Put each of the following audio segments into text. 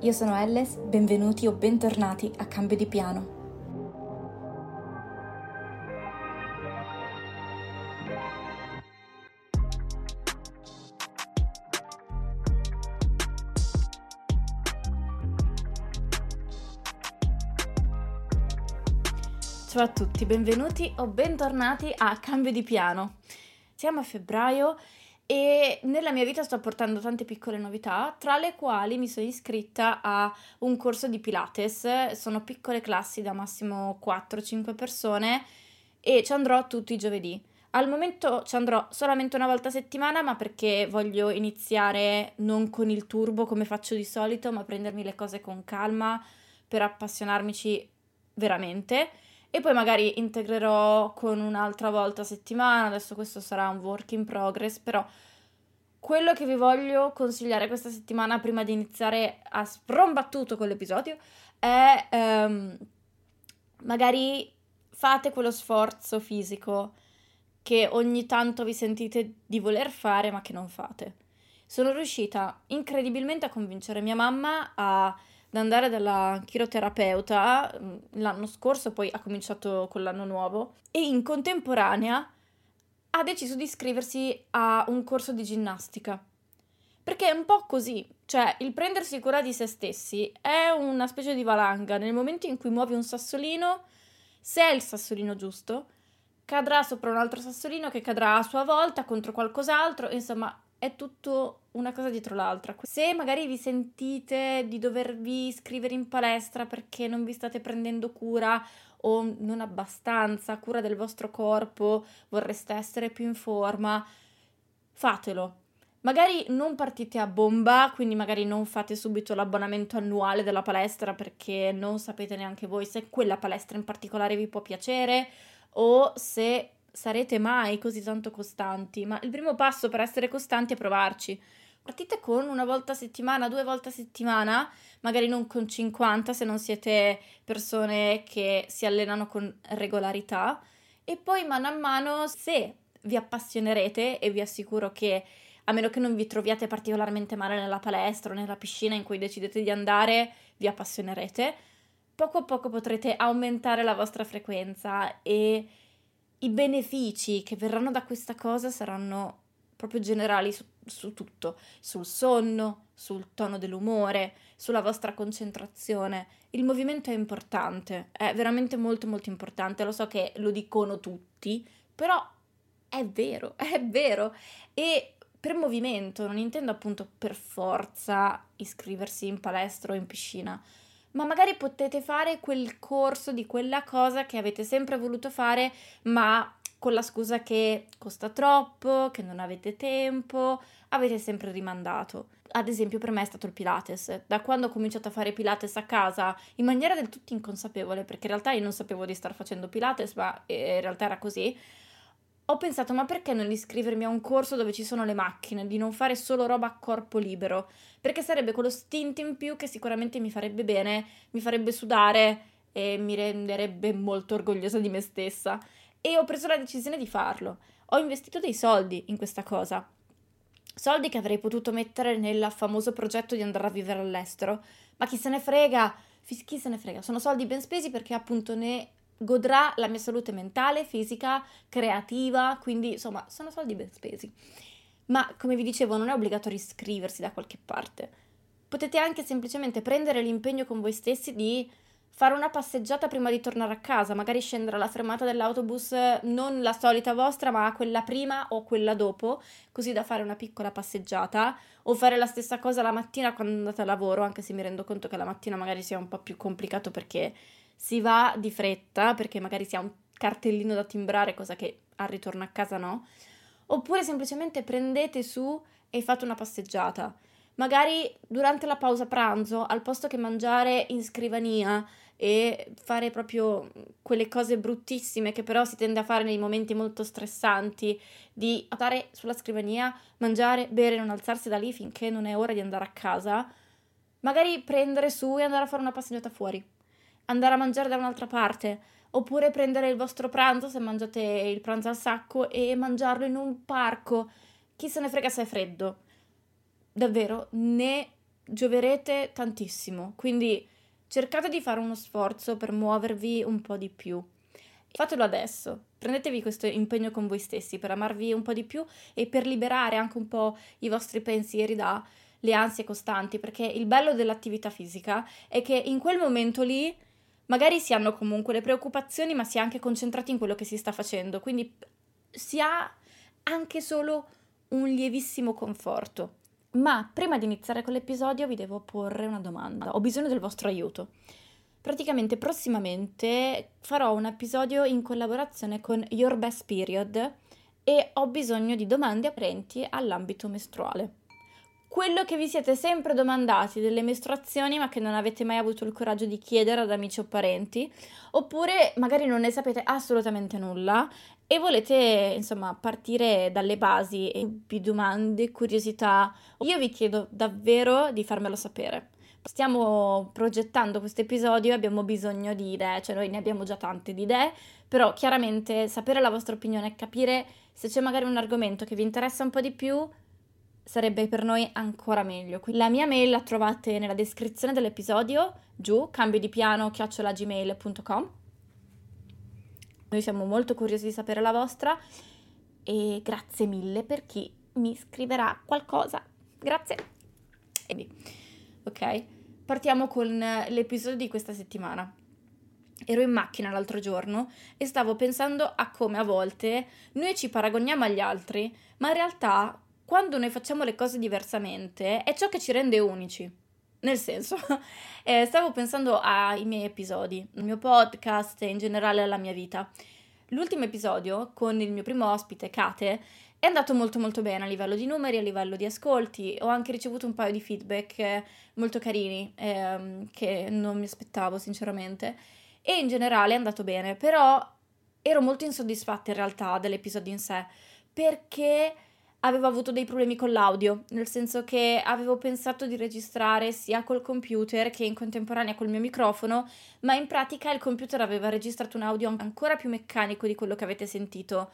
io sono Elles, benvenuti o bentornati a Cambio di Piano. Ciao a tutti, benvenuti o bentornati a Cambio di Piano. Siamo a febbraio e nella mia vita sto portando tante piccole novità, tra le quali mi sono iscritta a un corso di Pilates. Sono piccole classi da massimo 4-5 persone e ci andrò tutti i giovedì. Al momento ci andrò solamente una volta a settimana, ma perché voglio iniziare non con il turbo come faccio di solito, ma prendermi le cose con calma per appassionarmici veramente e poi magari integrerò con un'altra volta a settimana, adesso questo sarà un work in progress, però quello che vi voglio consigliare questa settimana prima di iniziare a sprombattuto con l'episodio è um, magari fate quello sforzo fisico che ogni tanto vi sentite di voler fare ma che non fate. Sono riuscita incredibilmente a convincere mia mamma a ad andare dalla chiroterapeuta mm, l'anno scorso, poi ha cominciato con l'anno nuovo e in contemporanea ha deciso di iscriversi a un corso di ginnastica. Perché è un po' così, cioè il prendersi cura di se stessi è una specie di valanga. Nel momento in cui muovi un sassolino, se è il sassolino giusto, cadrà sopra un altro sassolino che cadrà a sua volta contro qualcos'altro, insomma è tutto una cosa dietro l'altra. Se magari vi sentite di dovervi iscrivere in palestra perché non vi state prendendo cura o non abbastanza cura del vostro corpo, vorreste essere più in forma, fatelo. Magari non partite a bomba, quindi magari non fate subito l'abbonamento annuale della palestra perché non sapete neanche voi se quella palestra in particolare vi può piacere o se sarete mai così tanto costanti, ma il primo passo per essere costanti è provarci. Partite con una volta a settimana, due volte a settimana, magari non con 50 se non siete persone che si allenano con regolarità e poi mano a mano se vi appassionerete e vi assicuro che a meno che non vi troviate particolarmente male nella palestra o nella piscina in cui decidete di andare, vi appassionerete, poco a poco potrete aumentare la vostra frequenza e i benefici che verranno da questa cosa saranno proprio generali su, su, tutto, sul sonno, sul tono dell'umore, sulla vostra concentrazione. Il movimento è importante, è veramente molto molto importante, lo so che lo dicono tutti, però è vero, è vero. E per movimento non intendo appunto per forza iscriversi in palestra o in piscina, ma magari potete fare quel corso di quella cosa che avete sempre voluto fare, ma con la scusa che costa troppo, che non avete tempo, avete sempre rimandato. Ad esempio per me è stato il Pilates. Da quando ho cominciato a fare Pilates a casa in maniera del tutto inconsapevole, perché in realtà io non sapevo di star facendo Pilates, ma in realtà era così, ho pensato ma perché non iscrivermi a un corso dove ci sono le macchine, di non fare solo roba a corpo libero, perché sarebbe quello stint in più che sicuramente mi farebbe bene, mi farebbe sudare e mi renderebbe molto orgogliosa di me stessa. E ho preso la decisione di farlo. Ho investito dei soldi in questa cosa. Soldi che avrei potuto mettere nel famoso progetto di andare a vivere all'estero. Ma chi se ne frega? Chi se ne frega? Sono soldi ben spesi perché appunto ne godrà la mia salute mentale, fisica, creativa, quindi insomma sono soldi ben spesi. Ma come vi dicevo non è obbligatorio iscriversi da qualche parte. Potete anche semplicemente prendere l'impegno con voi stessi di fare una passeggiata prima di tornare a casa, magari scendere alla fermata dell'autobus non la solita vostra, ma quella prima o quella dopo, così da fare una piccola passeggiata, o fare la stessa cosa la mattina quando andate a lavoro, anche se mi rendo conto che la mattina magari sia un po' più complicato perché si va di fretta perché magari si ha un cartellino da timbrare, cosa che al ritorno a casa no, oppure semplicemente prendete su e fate una passeggiata. Magari durante la pausa pranzo, al posto che mangiare in scrivania e fare proprio quelle cose bruttissime che però si tende a fare nei momenti molto stressanti, di stare sulla scrivania, mangiare, bere, non alzarsi da lì finché non è ora di andare a casa, magari prendere su e andare a fare una passeggiata fuori andare a mangiare da un'altra parte, oppure prendere il vostro pranzo se mangiate il pranzo al sacco e mangiarlo in un parco. Chi se ne frega se è freddo. Davvero, ne gioverete tantissimo. Quindi cercate di fare uno sforzo per muovervi un po' di più. Fatelo adesso, prendetevi questo impegno con voi stessi per amarvi un po' di più e per liberare anche un po' i vostri pensieri dalle ansie costanti, perché il bello dell'attività fisica è che in quel momento lì magari si hanno comunque le preoccupazioni, ma si è anche concentrati in quello che si sta facendo, quindi si ha anche solo un lievissimo conforto. Ma prima di iniziare con l'episodio vi devo porre una domanda, ho bisogno del vostro aiuto. Praticamente prossimamente farò un episodio in collaborazione con Your Best Period e ho bisogno di domande apparenti all'ambito mestruale quello che vi siete sempre domandati delle mestruazioni ma che non avete mai avuto il coraggio di chiedere ad amici o parenti, oppure magari non ne sapete assolutamente nulla e volete insomma partire dalle basi e dubbi, domande, curiosità. Io vi chiedo davvero di farmelo sapere. Stiamo progettando questo episodio e abbiamo bisogno di idee, cioè noi ne abbiamo già tante di idee, però chiaramente sapere la vostra opinione capire se c'è magari un argomento che vi interessa un po' di più, sarebbe per noi ancora meglio. La mia mail la trovate nella descrizione dell'episodio, giù, cambio di piano chiocciolagmail.com. Noi siamo molto curiosi di sapere la vostra e grazie mille per chi mi scriverà qualcosa. Grazie. Ok, partiamo con l'episodio di questa settimana. Ero in macchina l'altro giorno e stavo pensando a come a volte noi ci paragoniamo agli altri, ma in realtà quando noi facciamo le cose diversamente è ciò che ci rende unici. Nel senso, eh, stavo pensando ai miei episodi, il mio podcast e in generale alla mia vita. L'ultimo episodio con il mio primo ospite, Kate, è andato molto molto bene a livello di numeri, a livello di ascolti. Ho anche ricevuto un paio di feedback eh, molto carini ehm, che non mi aspettavo sinceramente. E in generale è andato bene, però ero molto insoddisfatta in realtà dell'episodio in sé perché avevo avuto dei problemi con l'audio, nel senso che avevo pensato di registrare sia col computer che in contemporanea col mio microfono, ma in pratica il computer aveva registrato un audio ancora più meccanico di quello che avete sentito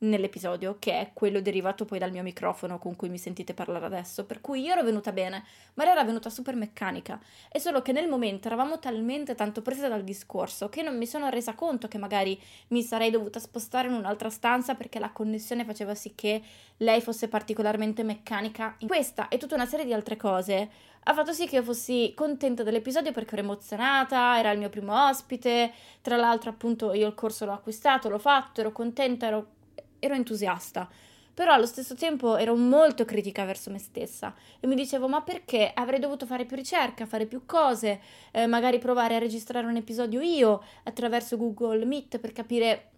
nell'episodio, che è quello derivato poi dal mio microfono con cui mi sentite parlare adesso, per cui io ero venuta bene, ma lei era venuta super meccanica. È solo che nel momento eravamo talmente tanto prese dal discorso che non mi sono resa conto che magari mi sarei dovuta spostare in un'altra stanza perché la connessione faceva sì che lei fosse particolarmente meccanica. Questa e tutta una serie di altre cose ha fatto sì che io fossi contenta dell'episodio perché ero emozionata, era il mio primo ospite, tra l'altro appunto io il corso l'ho acquistato, l'ho fatto, ero contenta, ero ero entusiasta, però allo stesso tempo ero molto critica verso me stessa e mi dicevo ma perché avrei dovuto fare più ricerca, fare più cose, eh, magari provare a registrare un episodio io attraverso Google Meet per capire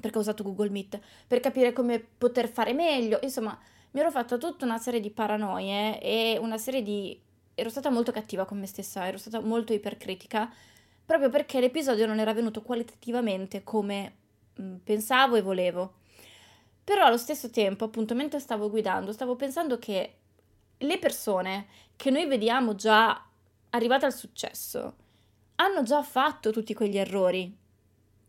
perché ho usato Google Meet, per capire come poter fare meglio, insomma mi ero fatta tutta una serie di paranoie e una serie di... ero stata molto cattiva con me stessa, ero stata molto ipercritica, proprio perché l'episodio non era venuto qualitativamente come mm, pensavo e volevo. Però allo stesso tempo, appunto, mentre stavo guidando, stavo pensando che le persone che noi vediamo già arrivate al successo hanno già fatto tutti quegli errori.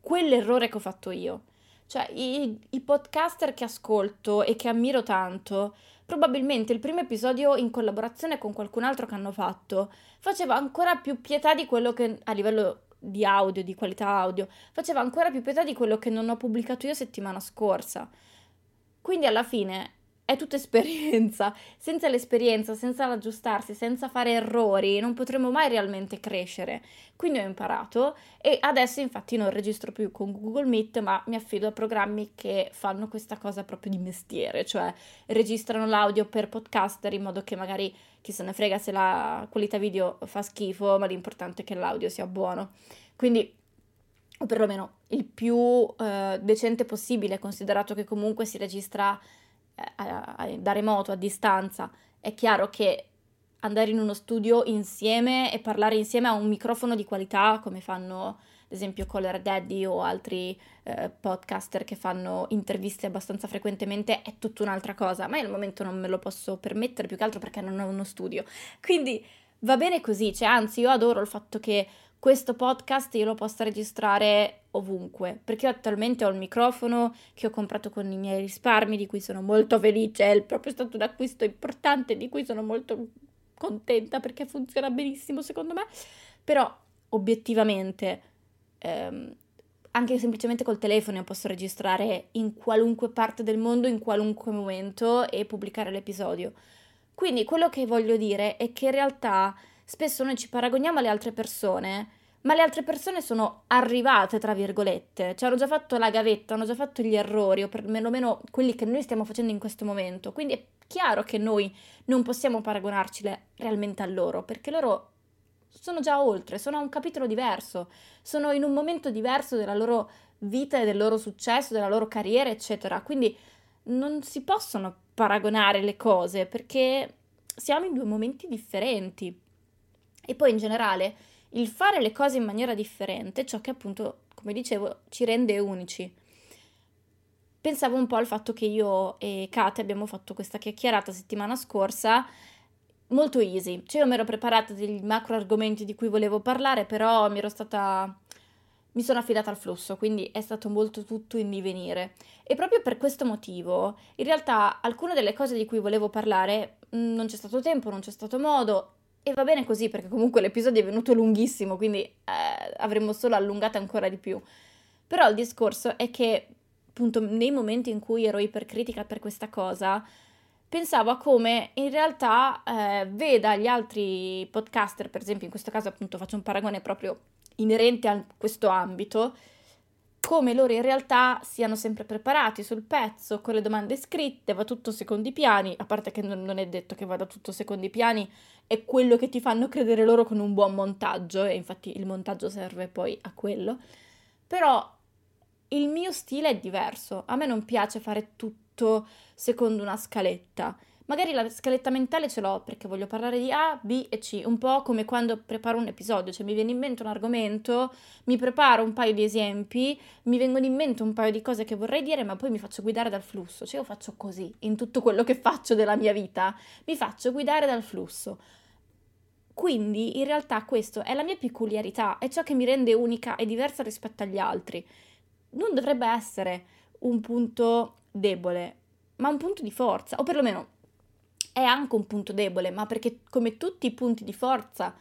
Quell'errore che ho fatto io. Cioè, i, i podcaster che ascolto e che ammiro tanto, probabilmente il primo episodio in collaborazione con qualcun altro che hanno fatto faceva ancora più pietà di quello che a livello di audio, di qualità audio, faceva ancora più pietà di quello che non ho pubblicato io settimana scorsa. Quindi alla fine è tutta esperienza. Senza l'esperienza, senza l'aggiustarsi, senza fare errori, non potremo mai realmente crescere. Quindi ho imparato e adesso infatti non registro più con Google Meet, ma mi affido a programmi che fanno questa cosa proprio di mestiere, cioè registrano l'audio per podcaster in modo che magari chi se ne frega se la qualità video fa schifo, ma l'importante è che l'audio sia buono. Quindi o perlomeno il più eh, decente possibile, considerato che comunque si registra eh, da remoto, a distanza. È chiaro che andare in uno studio insieme e parlare insieme a un microfono di qualità, come fanno ad esempio Color Daddy o altri eh, podcaster che fanno interviste abbastanza frequentemente, è tutta un'altra cosa. Ma io al momento non me lo posso permettere, più che altro perché non ho uno studio. Quindi va bene così, cioè anzi io adoro il fatto che questo podcast io lo possa registrare ovunque, perché io attualmente ho il microfono che ho comprato con i miei risparmi, di cui sono molto felice, è proprio stato un acquisto importante, di cui sono molto contenta perché funziona benissimo secondo me, però obiettivamente ehm, anche semplicemente col telefono io posso registrare in qualunque parte del mondo, in qualunque momento e pubblicare l'episodio. Quindi quello che voglio dire è che in realtà spesso noi ci paragoniamo alle altre persone, ma le altre persone sono arrivate, tra virgolette, cioè hanno già fatto la gavetta, hanno già fatto gli errori, o perlomeno quelli che noi stiamo facendo in questo momento. Quindi è chiaro che noi non possiamo paragonarci realmente a loro, perché loro sono già oltre, sono a un capitolo diverso, sono in un momento diverso della loro vita e del loro successo, della loro carriera, eccetera. Quindi non si possono paragonare le cose perché siamo in due momenti differenti. E poi in generale il fare le cose in maniera differente, ciò che appunto, come dicevo, ci rende unici. Pensavo un po' al fatto che io e Kate abbiamo fatto questa chiacchierata settimana scorsa molto easy. Cioè io mi ero preparata degli macro argomenti di cui volevo parlare, però mi ero stata mi sono affidata al flusso, quindi è stato molto tutto in divenire. E proprio per questo motivo, in realtà alcune delle cose di cui volevo parlare mm, non c'è stato tempo, non c'è stato modo e va bene così perché comunque l'episodio è venuto lunghissimo, quindi eh, avremmo solo allungato ancora di più. Però il discorso è che, appunto, nei momenti in cui ero ipercritica per questa cosa, pensavo a come in realtà eh, veda gli altri podcaster, per esempio in questo caso appunto faccio un paragone proprio inerente a questo ambito, come loro in realtà siano sempre preparati sul pezzo, con le domande scritte, va tutto secondi piani, a parte che non, è detto che vada tutto secondi piani, è quello che ti fanno credere loro con un buon montaggio, e infatti il montaggio serve poi a quello. Però il mio stile è diverso, a me non piace fare tutto secondo una scaletta. Magari la scaletta mentale ce l'ho perché voglio parlare di A, B e C, un po' come quando preparo un episodio, cioè mi viene in mente un argomento, mi preparo un paio di esempi, mi vengono in mente un paio di cose che vorrei dire, ma poi mi faccio guidare dal flusso, cioè io faccio così in tutto quello che faccio della mia vita, mi faccio guidare dal flusso. Quindi in realtà questo è la mia peculiarità, è ciò che mi rende unica e diversa rispetto agli altri. Non dovrebbe essere un punto debole, ma un punto di forza, o perlomeno è anche un punto debole, ma perché come tutti i punti di forza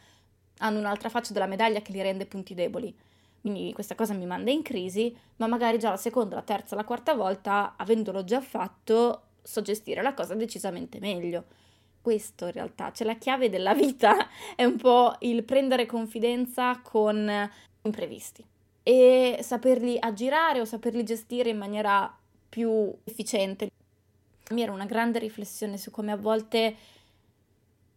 hanno un'altra faccia della medaglia che li rende punti deboli. Quindi questa cosa mi manda in crisi, ma magari già la seconda, la terza, la quarta volta, avendolo già fatto, so gestire la cosa decisamente meglio. Questo in realtà, cioè la chiave della vita è un po' il prendere confidenza con imprevisti e saperli aggirare o saperli gestire in maniera più efficiente mia era una grande riflessione su come a volte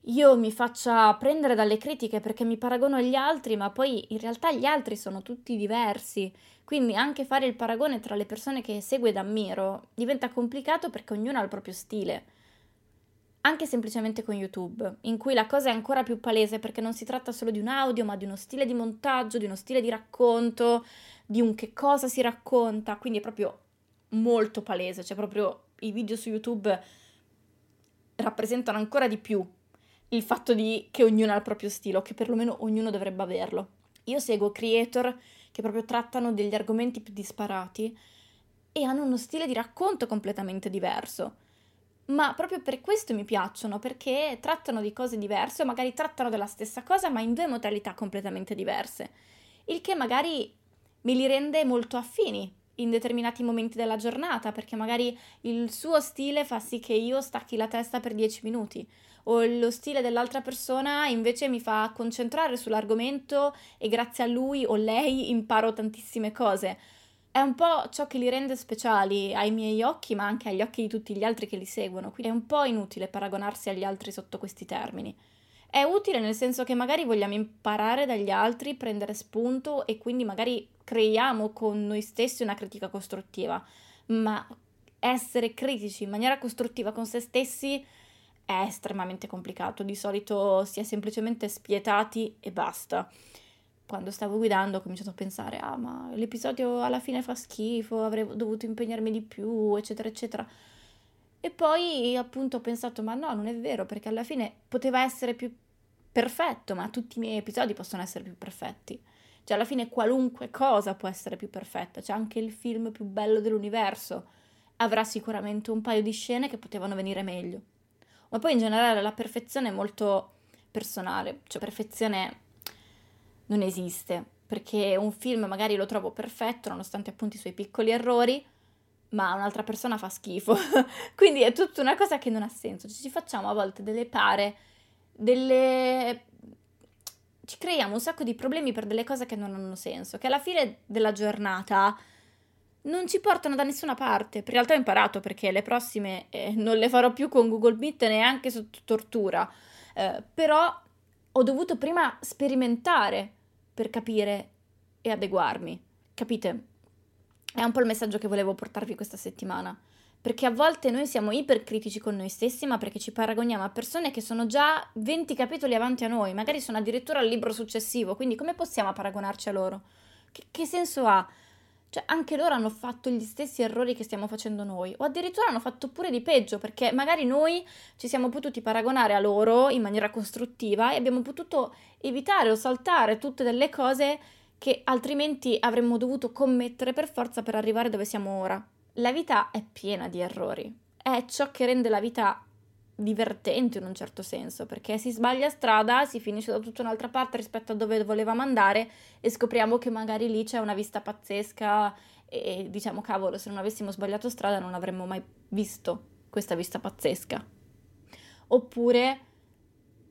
io mi faccia prendere dalle critiche perché mi paragono agli altri, ma poi in realtà gli altri sono tutti diversi. Quindi anche fare il paragone tra le persone che seguo ed ammiro diventa complicato perché ognuno ha il proprio stile. Anche semplicemente con YouTube, in cui la cosa è ancora più palese perché non si tratta solo di un audio, ma di uno stile di montaggio, di uno stile di racconto, di un che cosa si racconta, quindi è proprio molto palese, cioè proprio i video su YouTube rappresentano ancora di più il fatto di che ognuno ha il proprio stile, che perlomeno ognuno dovrebbe averlo. Io seguo creator che proprio trattano degli argomenti più disparati e hanno uno stile di racconto completamente diverso. Ma proprio per questo mi piacciono, perché trattano di cose diverse o magari trattano della stessa cosa ma in due modalità completamente diverse, il che magari me li rende molto affini in determinati momenti della giornata, perché magari il suo stile fa sì che io stacchi la testa per 10 minuti, o lo stile dell'altra persona invece mi fa concentrare sull'argomento e grazie a lui o lei imparo tantissime cose. È un po' ciò che li rende speciali ai miei occhi, ma anche agli occhi di tutti gli altri che li seguono, quindi è un po' inutile paragonarsi agli altri sotto questi termini. È utile nel senso che magari vogliamo imparare dagli altri, prendere spunto e quindi magari creiamo con noi stessi una critica costruttiva, ma essere critici in maniera costruttiva con se stessi è estremamente complicato, di solito si è semplicemente spietati e basta. Quando stavo guidando ho cominciato a pensare, ah ma l'episodio alla fine fa schifo, avrei dovuto impegnarmi di più, eccetera, eccetera. E poi appunto ho pensato, ma no, non è vero, perché alla fine poteva essere più perfetto, ma tutti i miei episodi possono essere più perfetti. Cioè alla fine qualunque cosa può essere più perfetta, c'è anche il film più bello dell'universo, avrà sicuramente un paio di scene che potevano venire meglio ma poi in generale la perfezione è molto personale, cioè perfezione non esiste, perché un film magari lo trovo perfetto nonostante appunto i suoi piccoli errori, ma un'altra persona fa schifo. Quindi è tutta una cosa che non ha senso. Ci facciamo a volte delle pare, delle... ci creiamo un sacco di problemi per delle cose che non hanno senso, che alla fine della giornata non ci portano da nessuna parte. In realtà ho imparato perché le prossime eh, non le farò più con Google Meet neanche sotto tortura. Eh, però ho dovuto prima sperimentare per capire e adeguarmi. Capite? È un po' il messaggio che volevo portarvi questa settimana. Perché a volte noi siamo ipercritici con noi stessi, ma perché ci paragoniamo a persone che sono già 20 capitoli avanti a noi, magari sono addirittura al libro successivo, quindi come possiamo paragonarci a loro? Che, che senso ha? Cioè, anche loro hanno fatto gli stessi errori che stiamo facendo noi, o addirittura hanno fatto pure di peggio, perché magari noi ci siamo potuti paragonare a loro in maniera costruttiva e abbiamo potuto evitare o saltare tutte delle cose che altrimenti avremmo dovuto commettere per forza per arrivare dove siamo ora. La vita è piena di errori. È ciò che rende la vita divertente in un certo senso, perché si sbaglia strada, si finisce da tutta un'altra parte rispetto a dove volevamo andare e scopriamo che magari lì c'è una vista pazzesca e diciamo cavolo, se non avessimo sbagliato strada non avremmo mai visto questa vista pazzesca. Oppure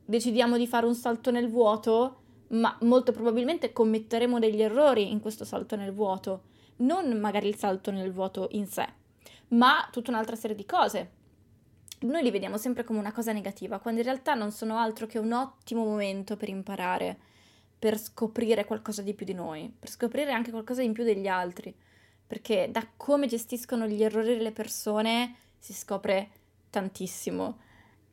decidiamo di fare un salto nel vuoto, ma molto probabilmente commetteremo degli errori in questo salto nel vuoto, non magari il salto nel vuoto in sé, ma tutta un'altra serie di cose noi li vediamo sempre come una cosa negativa, quando in realtà non sono altro che un ottimo momento per imparare, per scoprire qualcosa di più di noi, per scoprire anche qualcosa in più degli altri, perché da come gestiscono gli errori delle persone si scopre tantissimo.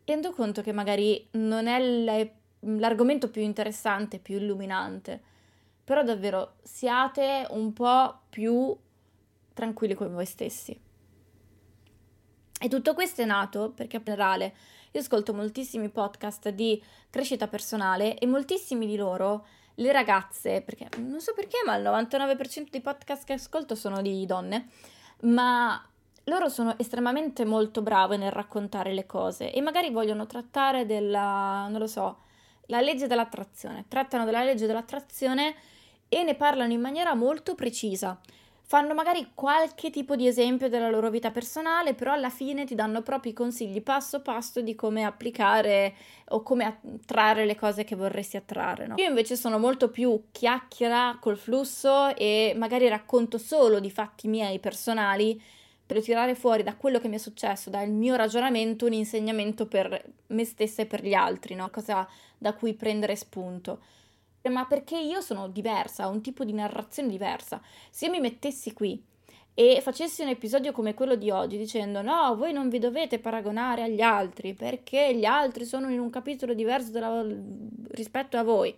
Rendo conto che magari non è l'argomento più interessante, più illuminante, però davvero siate un po' più tranquilli con voi stessi. E tutto questo è nato perché in generale io ascolto moltissimi podcast di crescita personale e moltissimi di loro, le ragazze, perché non so perché, ma il 99% dei podcast che ascolto sono di donne, ma loro sono estremamente molto brave nel raccontare le cose e magari vogliono trattare della, non lo so, la legge dell'attrazione. Trattano della legge dell'attrazione e ne parlano in maniera molto precisa fanno magari qualche tipo di esempio della loro vita personale, però alla fine ti danno proprio i consigli passo passo di come applicare o come attrarre le cose che vorresti attrarre. No? Io invece sono molto più chiacchiera col flusso e magari racconto solo di fatti miei personali per tirare fuori da quello che mi è successo, dal mio ragionamento, un insegnamento per me stessa e per gli altri, no? cosa da cui prendere spunto ma perché io sono diversa, ho un tipo di narrazione diversa. Se io mi mettessi qui e facessi un episodio come quello di oggi dicendo no, voi non vi dovete paragonare agli altri perché gli altri sono in un capitolo diverso della, rispetto a voi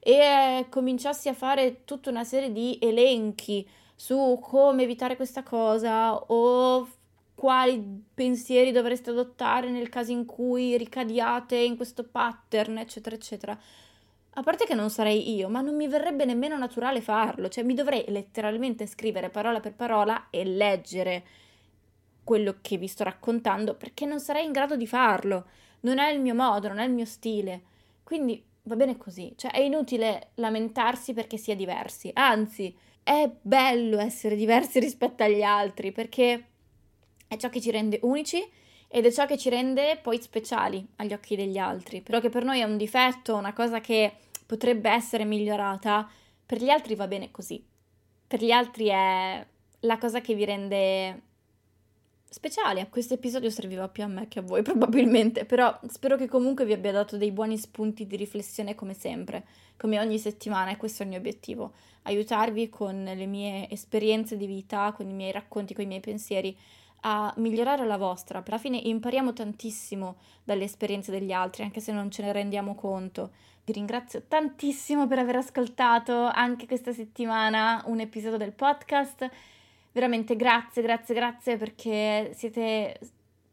e cominciassi a fare tutta una serie di elenchi su come evitare questa cosa o quali pensieri dovreste adottare nel caso in cui ricadiate in questo pattern, eccetera, eccetera. A parte che non sarei io, ma non mi verrebbe nemmeno naturale farlo, cioè mi dovrei letteralmente scrivere parola per parola e leggere quello che vi sto raccontando perché non sarei in grado di farlo. Non è il mio modo, non è il mio stile. Quindi va bene così, cioè è inutile lamentarsi perché si è diversi, anzi è bello essere diversi rispetto agli altri perché è ciò che ci rende unici ed è ciò che ci rende poi speciali agli occhi degli altri. Però che per noi è un difetto, una cosa che potrebbe essere migliorata, per gli altri va bene così. Per gli altri è la cosa che vi rende speciali. Questo episodio serviva più a me che a voi probabilmente, però spero che comunque vi abbia dato dei buoni spunti di riflessione come sempre, come ogni settimana e questo è il mio obiettivo, aiutarvi con le mie esperienze di vita, con i miei racconti, con i miei pensieri a migliorare la vostra. Per la fine impariamo tantissimo dalle esperienze degli altri, anche se non ce ne rendiamo conto. Vi ringrazio tantissimo per aver ascoltato anche questa settimana un episodio del podcast. Veramente grazie, grazie, grazie perché siete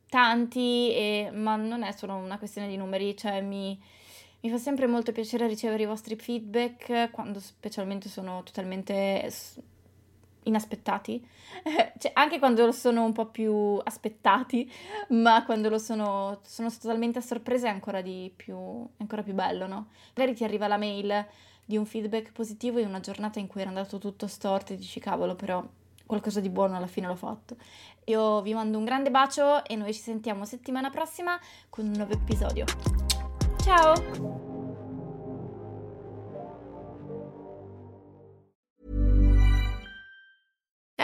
tanti, e, ma non è solo una questione di numeri, cioè mi, mi fa sempre molto piacere ricevere i vostri feedback quando specialmente sono totalmente inaspettati, cioè, anche quando sono un po' più aspettati, ma quando lo sono, sono totalmente a sorpresa è ancora, di più, è ancora più bello, no? Magari ti arriva la mail di un feedback positivo in una giornata in cui era andato tutto storto e dici cavolo, però qualcosa di buono alla fine l'ho fatto. Io vi mando un grande bacio e noi ci sentiamo settimana prossima con un nuovo episodio. Ciao!